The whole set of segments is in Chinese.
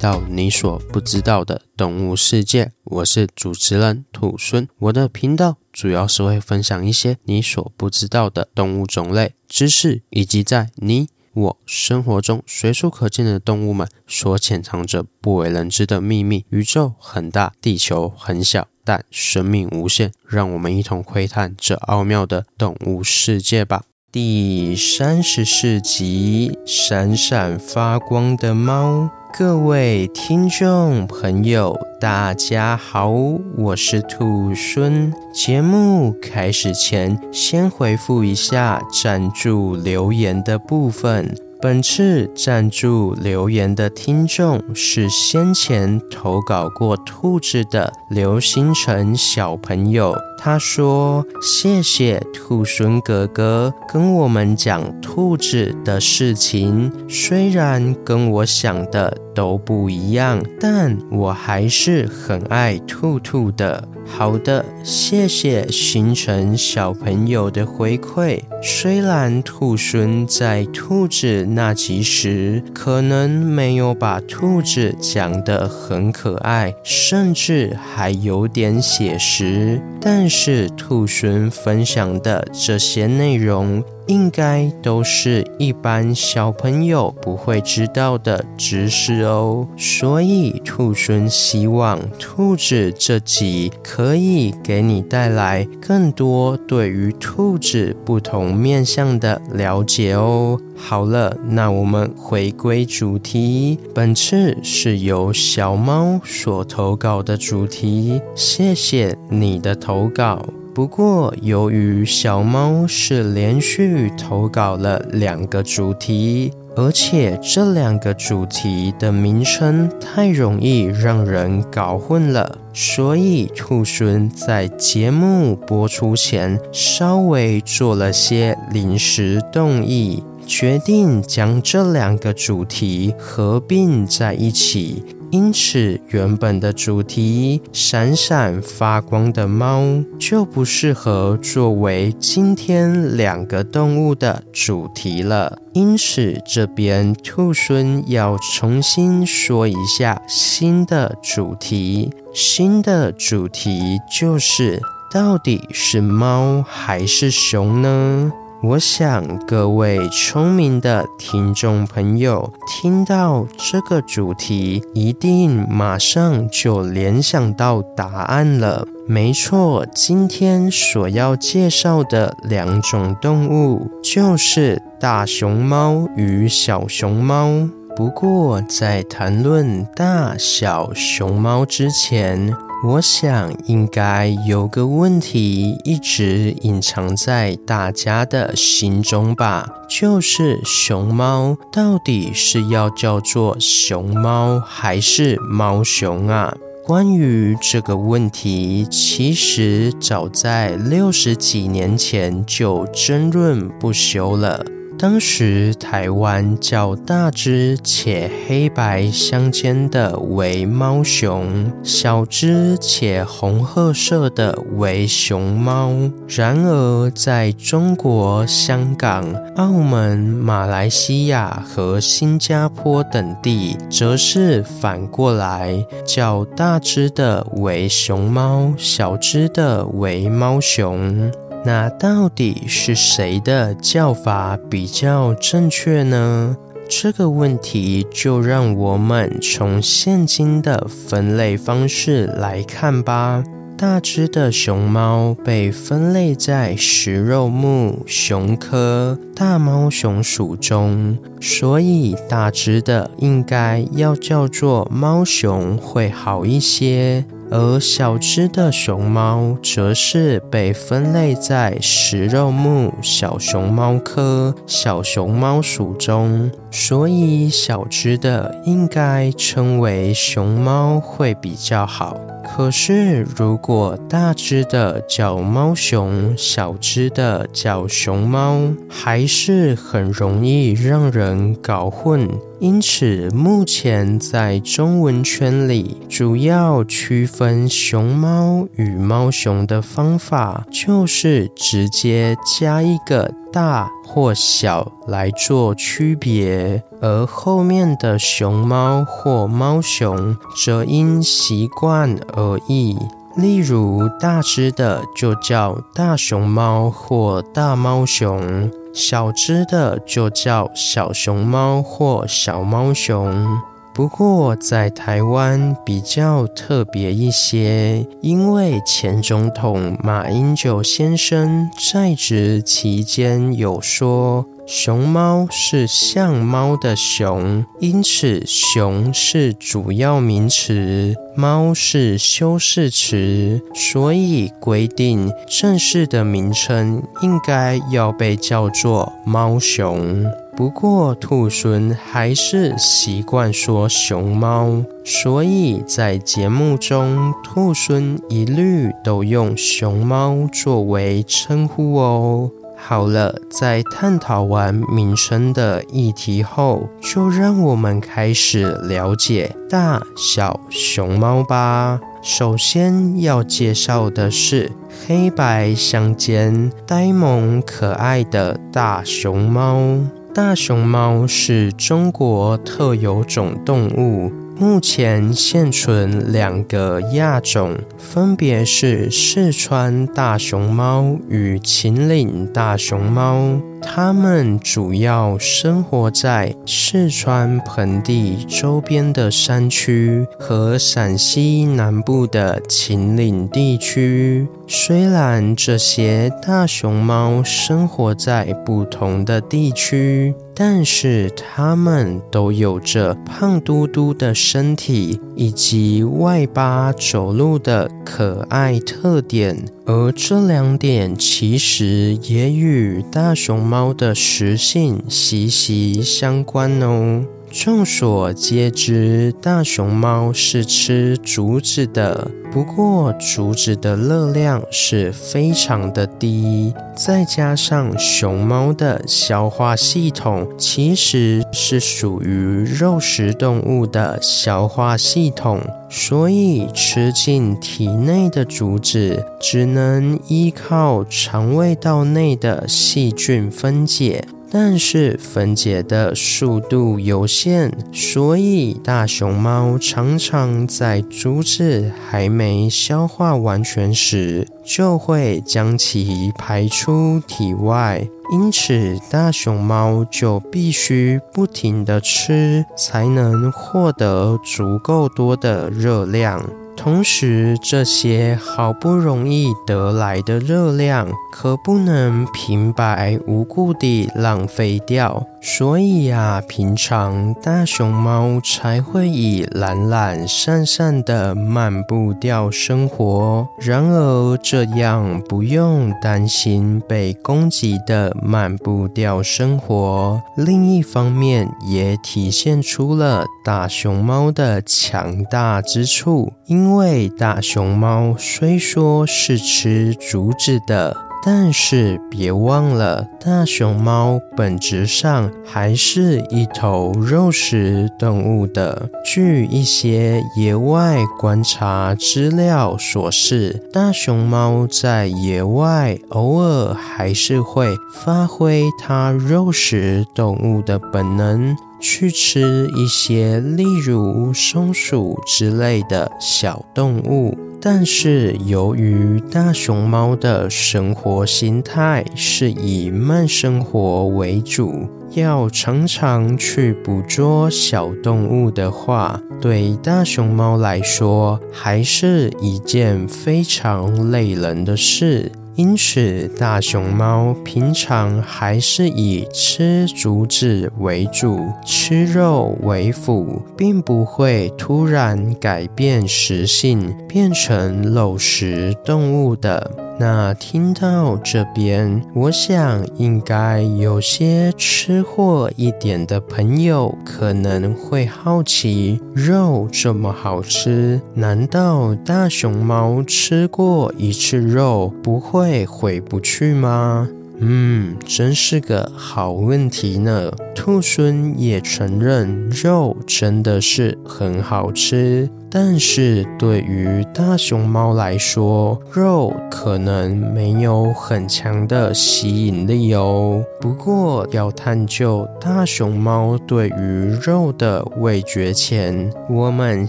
到你所不知道的动物世界。我是主持人兔孙，我的频道主要是会分享一些你所不知道的动物种类知识，以及在你我生活中随处可见的动物们所潜藏着不为人知的秘密。宇宙很大，地球很小，但生命无限。让我们一同窥探这奥妙的动物世界吧。第三十四集：闪闪发光的猫。各位听众朋友，大家好，我是兔孙。节目开始前，先回复一下赞助留言的部分。本次赞助留言的听众是先前投稿过兔子的刘星辰小朋友。他说：“谢谢兔孙哥哥跟我们讲兔子的事情，虽然跟我想的都不一样，但我还是很爱兔兔的。”好的，谢谢星辰小朋友的回馈。虽然兔孙在兔子那集时可能没有把兔子讲得很可爱，甚至还有点写实，但是兔熊分享的这些内容，应该都是一般小朋友不会知道的知识哦，所以兔孙希望兔子这集可以给你带来更多对于兔子不同面向的了解哦。好了，那我们回归主题，本次是由小猫所投稿的主题，谢谢你的投稿。不过，由于小猫是连续投稿了两个主题，而且这两个主题的名称太容易让人搞混了，所以兔狲在节目播出前稍微做了些临时动议，决定将这两个主题合并在一起。因此，原本的主题“闪闪发光的猫”就不适合作为今天两个动物的主题了。因此，这边兔猻要重新说一下新的主题。新的主题就是：到底是猫还是熊呢？我想各位聪明的听众朋友听到这个主题，一定马上就联想到答案了。没错，今天所要介绍的两种动物就是大熊猫与小熊猫。不过，在谈论大小熊猫之前，我想应该有个问题一直隐藏在大家的心中吧，就是熊猫到底是要叫做熊猫还是猫熊啊？关于这个问题，其实早在六十几年前就争论不休了。当时台湾较大只且黑白相间的为猫熊，小只且红褐色的为熊猫。然而，在中国、香港、澳门、马来西亚和新加坡等地，则是反过来，较大只的为熊猫，小只的为猫熊。那到底是谁的叫法比较正确呢？这个问题就让我们从现今的分类方式来看吧。大只的熊猫被分类在食肉目熊科大猫熊属中，所以大只的应该要叫做猫熊会好一些。而小只的熊猫则是被分类在食肉目小熊猫科小熊猫属中，所以小只的应该称为熊猫会比较好。可是如果大只的叫猫熊，小只的叫熊猫，还是很容易让人搞混。因此目前在中文圈里，主要区分熊猫与猫熊的方法，就是直接加一个大或小来做区别，而后面的熊猫或猫熊则因习惯而异。例如，大只的就叫大熊猫或大猫熊，小只的就叫小熊猫或小猫熊。不过，在台湾比较特别一些，因为前总统马英九先生在职期间有说。熊猫是像猫的熊，因此熊是主要名词，猫是修饰词，所以规定正式的名称应该要被叫做猫熊。不过兔猻还是习惯说熊猫，所以在节目中，兔猻一律都用熊猫作为称呼哦。好了，在探讨完名称的议题后，就让我们开始了解大小熊猫吧。首先要介绍的是黑白相间、呆萌可爱的大熊猫。大熊猫是中国特有种动物。目前现存两个亚种，分别是四川大熊猫与秦岭大熊猫。它们主要生活在四川盆地周边的山区和陕西南部的秦岭地区。虽然这些大熊猫生活在不同的地区，但是它们都有着胖嘟嘟的身体以及外八走路的可爱特点。而这两点其实也与大熊猫的食性息息相关哦。众所皆知，大熊猫是吃竹子的。不过，竹子的热量是非常的低，再加上熊猫的消化系统其实是属于肉食动物的消化系统，所以吃进体内的竹子只能依靠肠胃道内的细菌分解。但是分解的速度有限，所以大熊猫常常在竹子还没消化完全时，就会将其排出体外。因此，大熊猫就必须不停地吃，才能获得足够多的热量。同时，这些好不容易得来的热量可不能平白无故地浪费掉。所以呀，平常大熊猫才会以懒懒散散的慢步调生活。然而，这样不用担心被攻击的慢步调生活，另一方面也体现出了大熊猫的强大之处。因为大熊猫虽说是吃竹子的，但是别忘了，大熊猫本质上还是一头肉食动物的。据一些野外观察资料所示，大熊猫在野外偶尔还是会发挥它肉食动物的本能。去吃一些，例如松鼠之类的小动物，但是由于大熊猫的生活形态是以慢生活为主，要常常去捕捉小动物的话，对大熊猫来说还是一件非常累人的事。因此，大熊猫平常还是以吃竹子为主，吃肉为辅，并不会突然改变食性，变成肉食动物的。那听到这边，我想应该有些吃货一点的朋友可能会好奇：肉这么好吃，难道大熊猫吃过一次肉不会回不去吗？嗯，真是个好问题呢。兔孙也承认肉真的是很好吃，但是对于大熊猫来说，肉可能没有很强的吸引力哦。不过，要探究大熊猫对于肉的味觉前，我们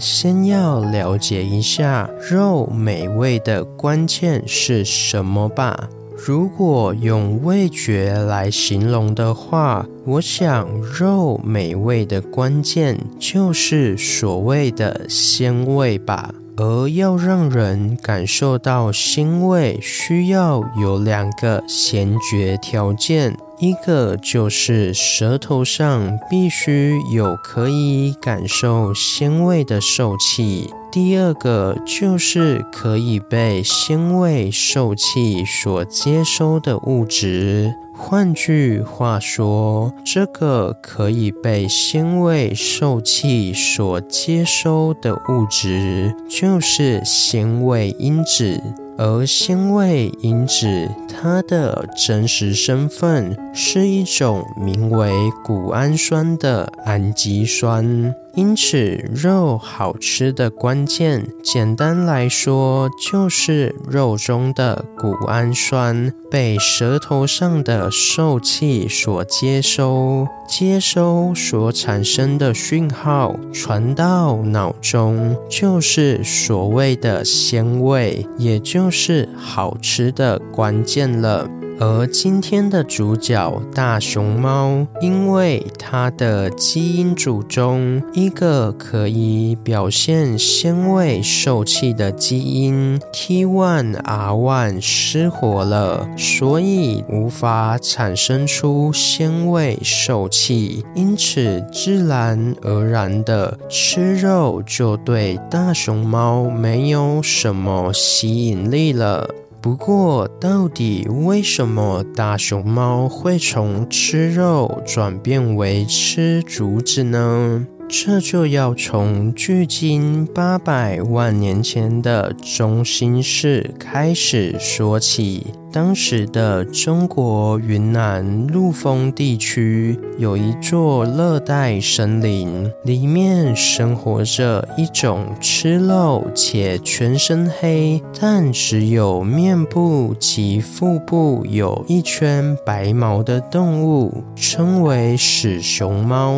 先要了解一下肉美味的关键是什么吧。如果用味觉来形容的话，我想肉美味的关键就是所谓的鲜味吧。而要让人感受到鲜味，需要有两个先决条件。一个就是舌头上必须有可以感受鲜味的受器，第二个就是可以被鲜味受器所接收的物质。换句话说，这个可以被鲜味受器所接收的物质，就是鲜味因子。而鲜味因子，它的真实身份是一种名为谷氨酸的氨基酸。因此，肉好吃的关键，简单来说，就是肉中的谷氨酸被舌头上的受器所接收，接收所产生的讯号传到脑中，就是所谓的鲜味，也就是好吃的关键了。而今天的主角大熊猫，因为它的基因组中一个可以表现鲜味受器的基因 T1R1 失活了，所以无法产生出鲜味受器，因此自然而然的吃肉就对大熊猫没有什么吸引力了。不过，到底为什么大熊猫会从吃肉转变为吃竹子呢？这就要从距今八百万年前的中兴世开始说起。当时的中国云南陆丰地区有一座热带森林，里面生活着一种吃肉且全身黑，但只有面部及腹部有一圈白毛的动物，称为始熊猫。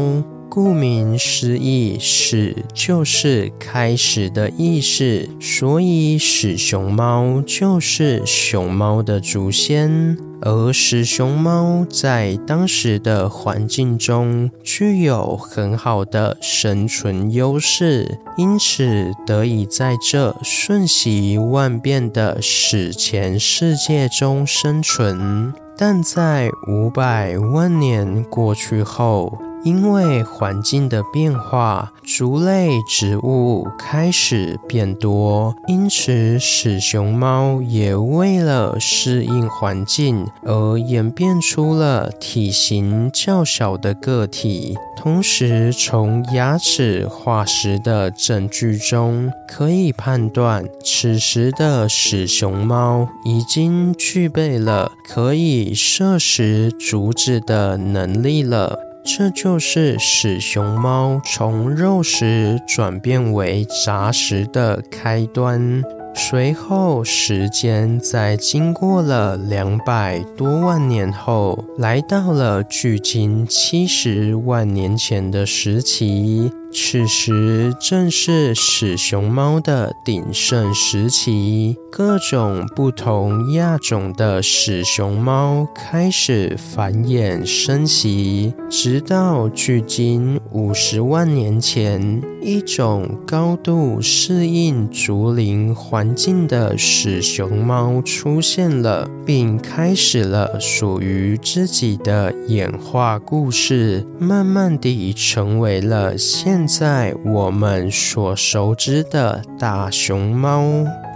顾名思义，始就是开始的意思，所以始熊猫就是熊猫的祖先。而始熊猫在当时的环境中具有很好的生存优势，因此得以在这瞬息万变的史前世界中生存。但在五百万年过去后，因为环境的变化，竹类植物开始变多，因此始熊猫也为了适应环境而演变出了体型较小的个体。同时，从牙齿化石的证据中可以判断，此时的始熊猫已经具备了可以摄食竹子的能力了。这就是使熊猫从肉食转变为杂食的开端。随后，时间在经过了两百多万年后，来到了距今七十万年前的时期。此时正是史熊猫的鼎盛时期，各种不同亚种的史熊猫开始繁衍生息，直到距今五十万年前，一种高度适应竹林环境的史熊猫出现了，并开始了属于自己的演化故事，慢慢地成为了现。在我们所熟知的大熊猫。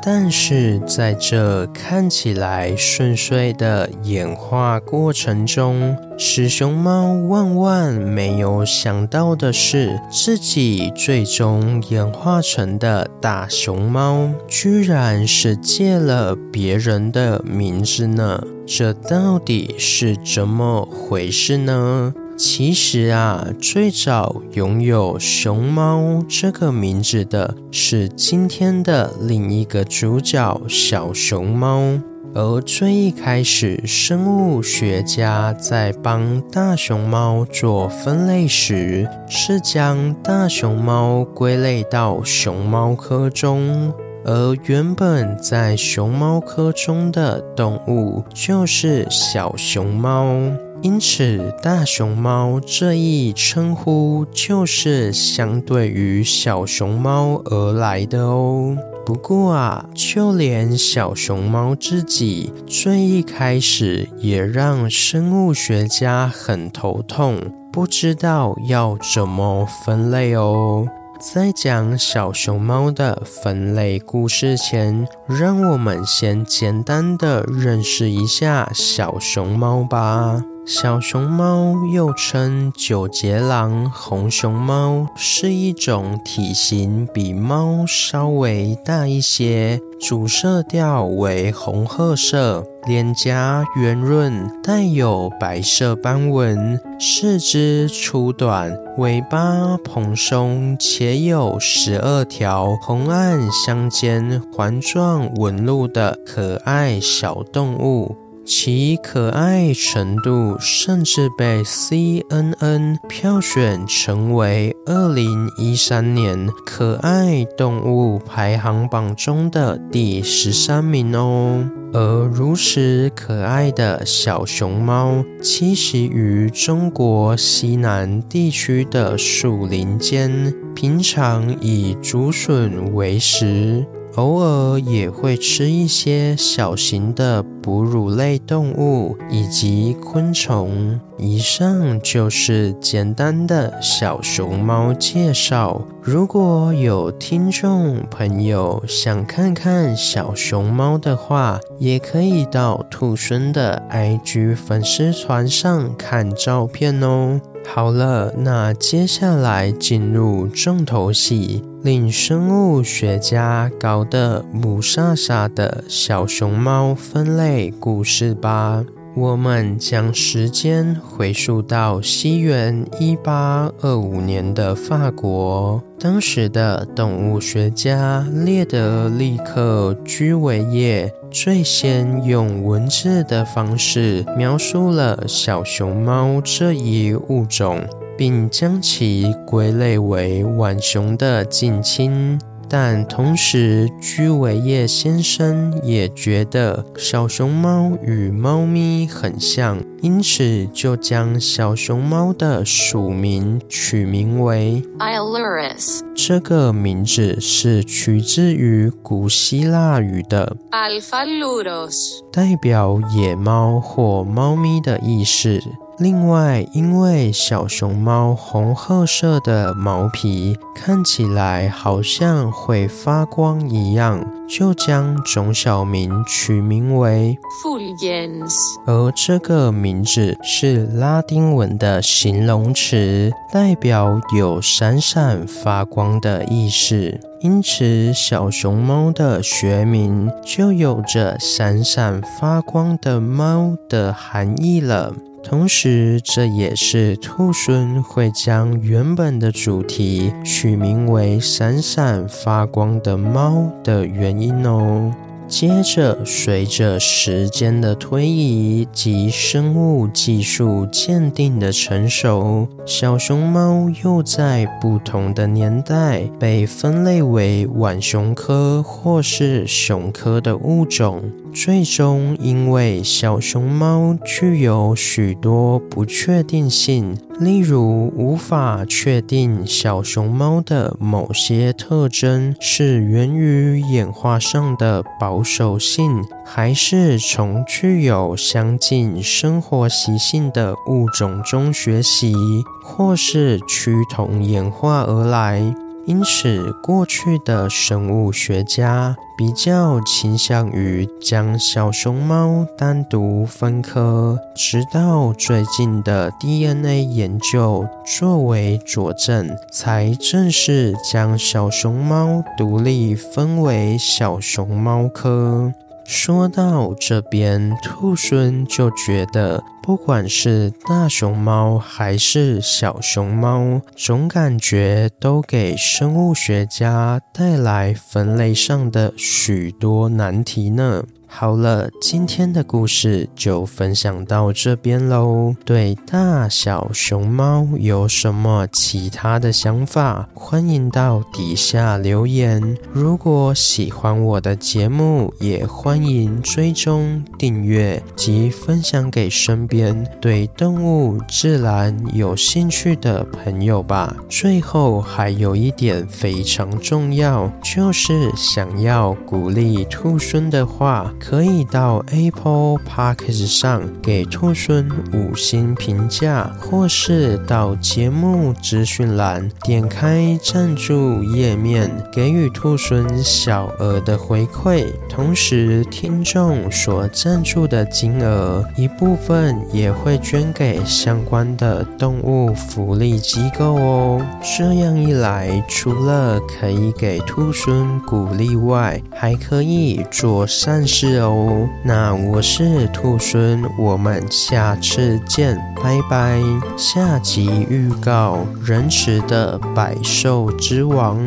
但是在这看起来顺遂的演化过程中，小熊猫万万没有想到的是，自己最终演化成的大熊猫，居然是借了别人的名字呢？这到底是怎么回事呢？其实啊，最早拥有“熊猫”这个名字的是今天的另一个主角小熊猫。而最一开始，生物学家在帮大熊猫做分类时，是将大熊猫归类到熊猫科中。而原本在熊猫科中的动物就是小熊猫。因此，大熊猫这一称呼就是相对于小熊猫而来的哦。不过啊，就连小熊猫自己最一开始也让生物学家很头痛，不知道要怎么分类哦。在讲小熊猫的分类故事前，让我们先简单的认识一下小熊猫吧。小熊猫又称九节狼红熊猫，是一种体型比猫稍微大一些，主色调为红褐色，脸颊圆润，带有白色斑纹，四肢粗短，尾巴蓬松，且有十二条红暗相间环状纹路的可爱小动物。其可爱程度甚至被 CNN 票选成为二零一三年可爱动物排行榜中的第十三名哦。而如此可爱的小熊猫，栖息于中国西南地区的树林间，平常以竹笋为食。偶尔也会吃一些小型的哺乳类动物以及昆虫。以上就是简单的小熊猫介绍。如果有听众朋友想看看小熊猫的话，也可以到兔孙的 IG 粉丝团上看照片哦。好了，那接下来进入重头戏，令生物学家搞得雾煞煞的小熊猫分类故事吧。我们将时间回溯到西元一八二五年的法国，当时的动物学家列德里克·居维叶最先用文字的方式描述了小熊猫这一物种，并将其归类为浣熊的近亲。但同时，居维叶先生也觉得小熊猫与猫咪很像，因此就将小熊猫的属名取名为 Ailurus。这个名字是取自于古希腊语的 Alphaluros，代表野猫或猫咪的意思。另外，因为小熊猫红褐色的毛皮看起来好像会发光一样，就将种小名取名为 Fulgens。而这个名字是拉丁文的形容词，代表有闪闪发光的意思，因此小熊猫的学名就有着闪闪发光的猫的含义了。同时，这也是兔孙会将原本的主题取名为“闪闪发光的猫”的原因哦。接着，随着时间的推移及生物技术鉴定的成熟，小熊猫又在不同的年代被分类为浣熊科或是熊科的物种。最终，因为小熊猫具有许多不确定性，例如无法确定小熊猫的某些特征是源于演化上的保守信，还是从具有相近生活习性的物种中学习，或是趋同演化而来。因此过去的生物学家比较倾向于将小熊猫单独分科，直到最近的 DNA 研究作为佐证，才正式将小熊猫独立分为小熊猫科。说到这边，兔孙就觉得，不管是大熊猫还是小熊猫，总感觉都给生物学家带来分类上的许多难题呢。好了，今天的故事就分享到这边喽。对大小熊猫有什么其他的想法？欢迎到底下留言。如果喜欢我的节目，也欢迎追踪订阅及分享给身边对动物自然有兴趣的朋友吧。最后还有一点非常重要，就是想要鼓励兔孙的话。可以到 Apple Podcast 上给兔孙五星评价，或是到节目资讯栏点开赞助页面，给予兔孙小额的回馈。同时，听众所赞助的金额一部分也会捐给相关的动物福利机构哦。这样一来，除了可以给兔猻鼓励外，还可以做善事哦，那我是兔猻，我们下次见，拜拜。下集预告：仁慈的百兽之王。